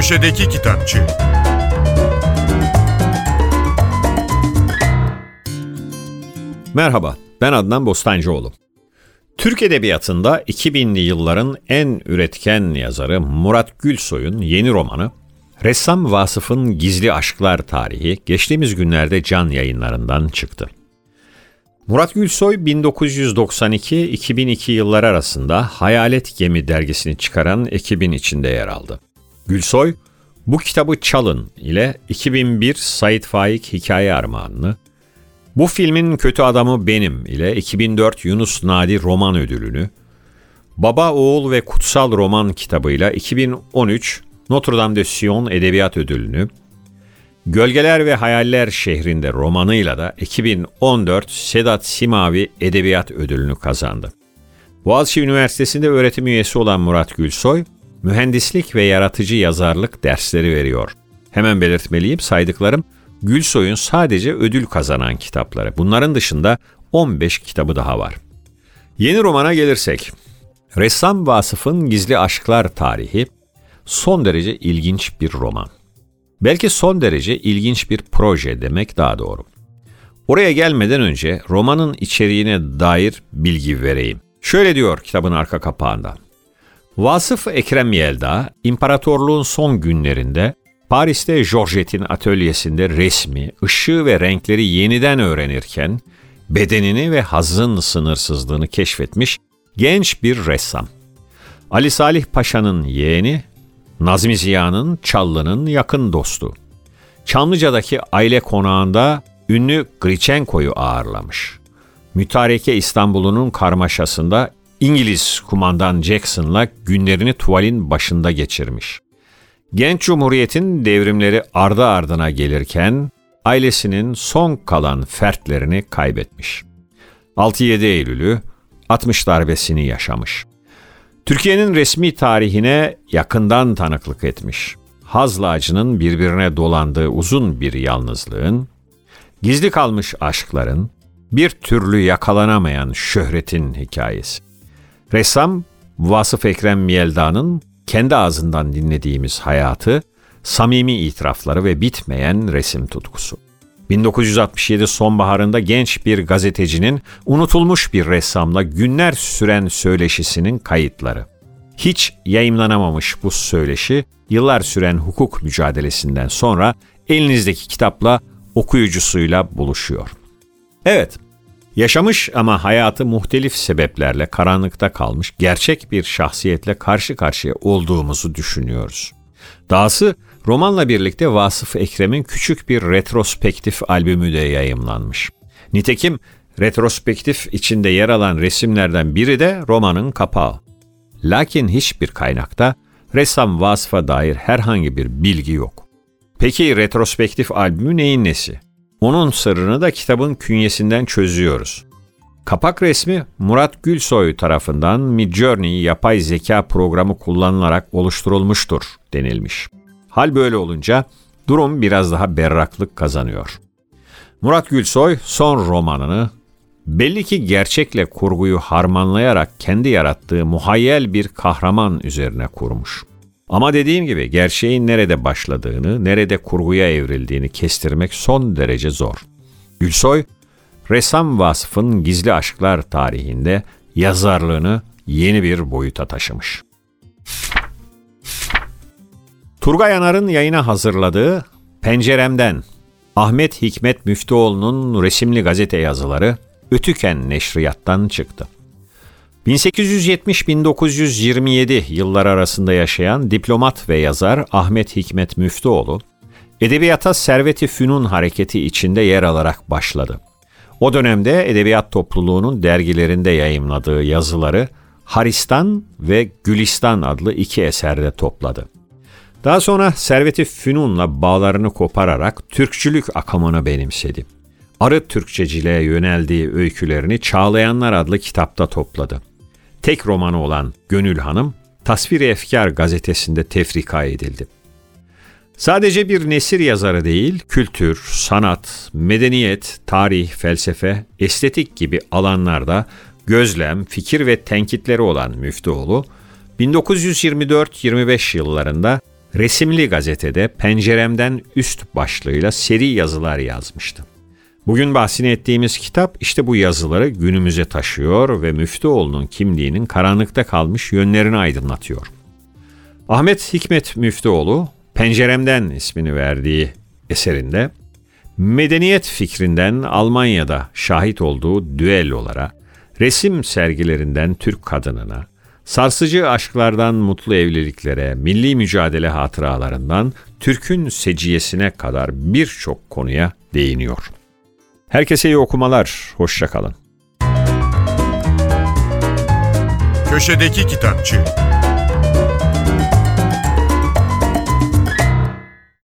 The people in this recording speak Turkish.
Köşedeki Kitapçı Merhaba, ben Adnan Bostancıoğlu. Türk Edebiyatı'nda 2000'li yılların en üretken yazarı Murat Gülsoy'un yeni romanı Ressam Vasıf'ın Gizli Aşklar Tarihi geçtiğimiz günlerde can yayınlarından çıktı. Murat Gülsoy 1992-2002 yılları arasında Hayalet Gemi dergisini çıkaran ekibin içinde yer aldı. Gülsoy, bu kitabı çalın ile 2001 Said Faik Hikaye Armağanını, bu filmin kötü adamı benim ile 2004 Yunus Nadi roman ödülünü, Baba, Oğul ve Kutsal Roman kitabıyla 2013 Notre Dame de Sion Edebiyat Ödülünü, Gölgeler ve Hayaller şehrinde romanıyla da 2014 Sedat Simavi Edebiyat Ödülünü kazandı. Boğaziçi Üniversitesi'nde öğretim üyesi olan Murat Gülsoy, mühendislik ve yaratıcı yazarlık dersleri veriyor. Hemen belirtmeliyim saydıklarım Gülsoy'un sadece ödül kazanan kitapları. Bunların dışında 15 kitabı daha var. Yeni romana gelirsek, Ressam Vasıf'ın Gizli Aşklar Tarihi son derece ilginç bir roman. Belki son derece ilginç bir proje demek daha doğru. Oraya gelmeden önce romanın içeriğine dair bilgi vereyim. Şöyle diyor kitabın arka kapağında. Vasıf Ekrem Yelda, imparatorluğun son günlerinde Paris'te Georgette'in atölyesinde resmi, ışığı ve renkleri yeniden öğrenirken bedenini ve hazın sınırsızlığını keşfetmiş genç bir ressam. Ali Salih Paşa'nın yeğeni, Nazmi Ziya'nın Çallı'nın yakın dostu. Çamlıca'daki aile konağında ünlü Grichenko'yu ağırlamış. Mütareke İstanbul'unun karmaşasında İngiliz kumandan Jackson'la günlerini tuvalin başında geçirmiş. Genç Cumhuriyet'in devrimleri ardı ardına gelirken ailesinin son kalan fertlerini kaybetmiş. 6-7 Eylül'ü 60 darbesini yaşamış. Türkiye'nin resmi tarihine yakından tanıklık etmiş. Hazla acının birbirine dolandığı uzun bir yalnızlığın, gizli kalmış aşkların, bir türlü yakalanamayan şöhretin hikayesi. Ressam Vasıf Ekrem Yelda'nın kendi ağzından dinlediğimiz hayatı, samimi itirafları ve bitmeyen resim tutkusu. 1967 sonbaharında genç bir gazetecinin unutulmuş bir ressamla günler süren söyleşisinin kayıtları. Hiç yayımlanamamış bu söyleşi, yıllar süren hukuk mücadelesinden sonra elinizdeki kitapla okuyucusuyla buluşuyor. Evet, yaşamış ama hayatı muhtelif sebeplerle karanlıkta kalmış gerçek bir şahsiyetle karşı karşıya olduğumuzu düşünüyoruz. Dahası romanla birlikte Vasıf Ekrem'in küçük bir retrospektif albümü de yayımlanmış. Nitekim retrospektif içinde yer alan resimlerden biri de romanın kapağı. Lakin hiçbir kaynakta ressam Vasıf'a dair herhangi bir bilgi yok. Peki retrospektif albümü neyin nesi? Onun sırrını da kitabın künyesinden çözüyoruz. Kapak resmi Murat Gülsoy tarafından Midjourney yapay zeka programı kullanılarak oluşturulmuştur denilmiş. Hal böyle olunca durum biraz daha berraklık kazanıyor. Murat Gülsoy son romanını belli ki gerçekle kurguyu harmanlayarak kendi yarattığı muhayyel bir kahraman üzerine kurmuş. Ama dediğim gibi gerçeğin nerede başladığını, nerede kurguya evrildiğini kestirmek son derece zor. Gülsoy, ressam vasfın gizli aşklar tarihinde yazarlığını yeni bir boyuta taşımış. Turgay Anar'ın yayına hazırladığı Penceremden Ahmet Hikmet Müftüoğlu'nun resimli gazete yazıları Ötüken Neşriyat'tan çıktı. 1870-1927 yıllar arasında yaşayan diplomat ve yazar Ahmet Hikmet Müftüoğlu, edebiyata Servet-i Fünun hareketi içinde yer alarak başladı. O dönemde edebiyat topluluğunun dergilerinde yayımladığı yazıları Haristan ve Gülistan adlı iki eserde topladı. Daha sonra Servet-i Fünun'la bağlarını kopararak Türkçülük akımını benimsedi. Arı Türkçeciliğe yöneldiği öykülerini Çağlayanlar adlı kitapta topladı. Tek romanı olan Gönül Hanım, Tasvir-i Efkar gazetesinde tefrika edildi. Sadece bir nesir yazarı değil, kültür, sanat, medeniyet, tarih, felsefe, estetik gibi alanlarda gözlem, fikir ve tenkitleri olan Müftüoğlu, 1924-25 yıllarında resimli gazetede penceremden üst başlığıyla seri yazılar yazmıştı. Bugün bahsini ettiğimiz kitap işte bu yazıları günümüze taşıyor ve Müftüoğlu'nun kimliğinin karanlıkta kalmış yönlerini aydınlatıyor. Ahmet Hikmet Müftüoğlu, Penceremden ismini verdiği eserinde medeniyet fikrinden Almanya'da şahit olduğu düellolara, resim sergilerinden Türk kadınına, sarsıcı aşklardan mutlu evliliklere, milli mücadele hatıralarından Türk'ün seciyesine kadar birçok konuya değiniyor. Herkese iyi okumalar, hoşçakalın. Köşedeki Kitapçı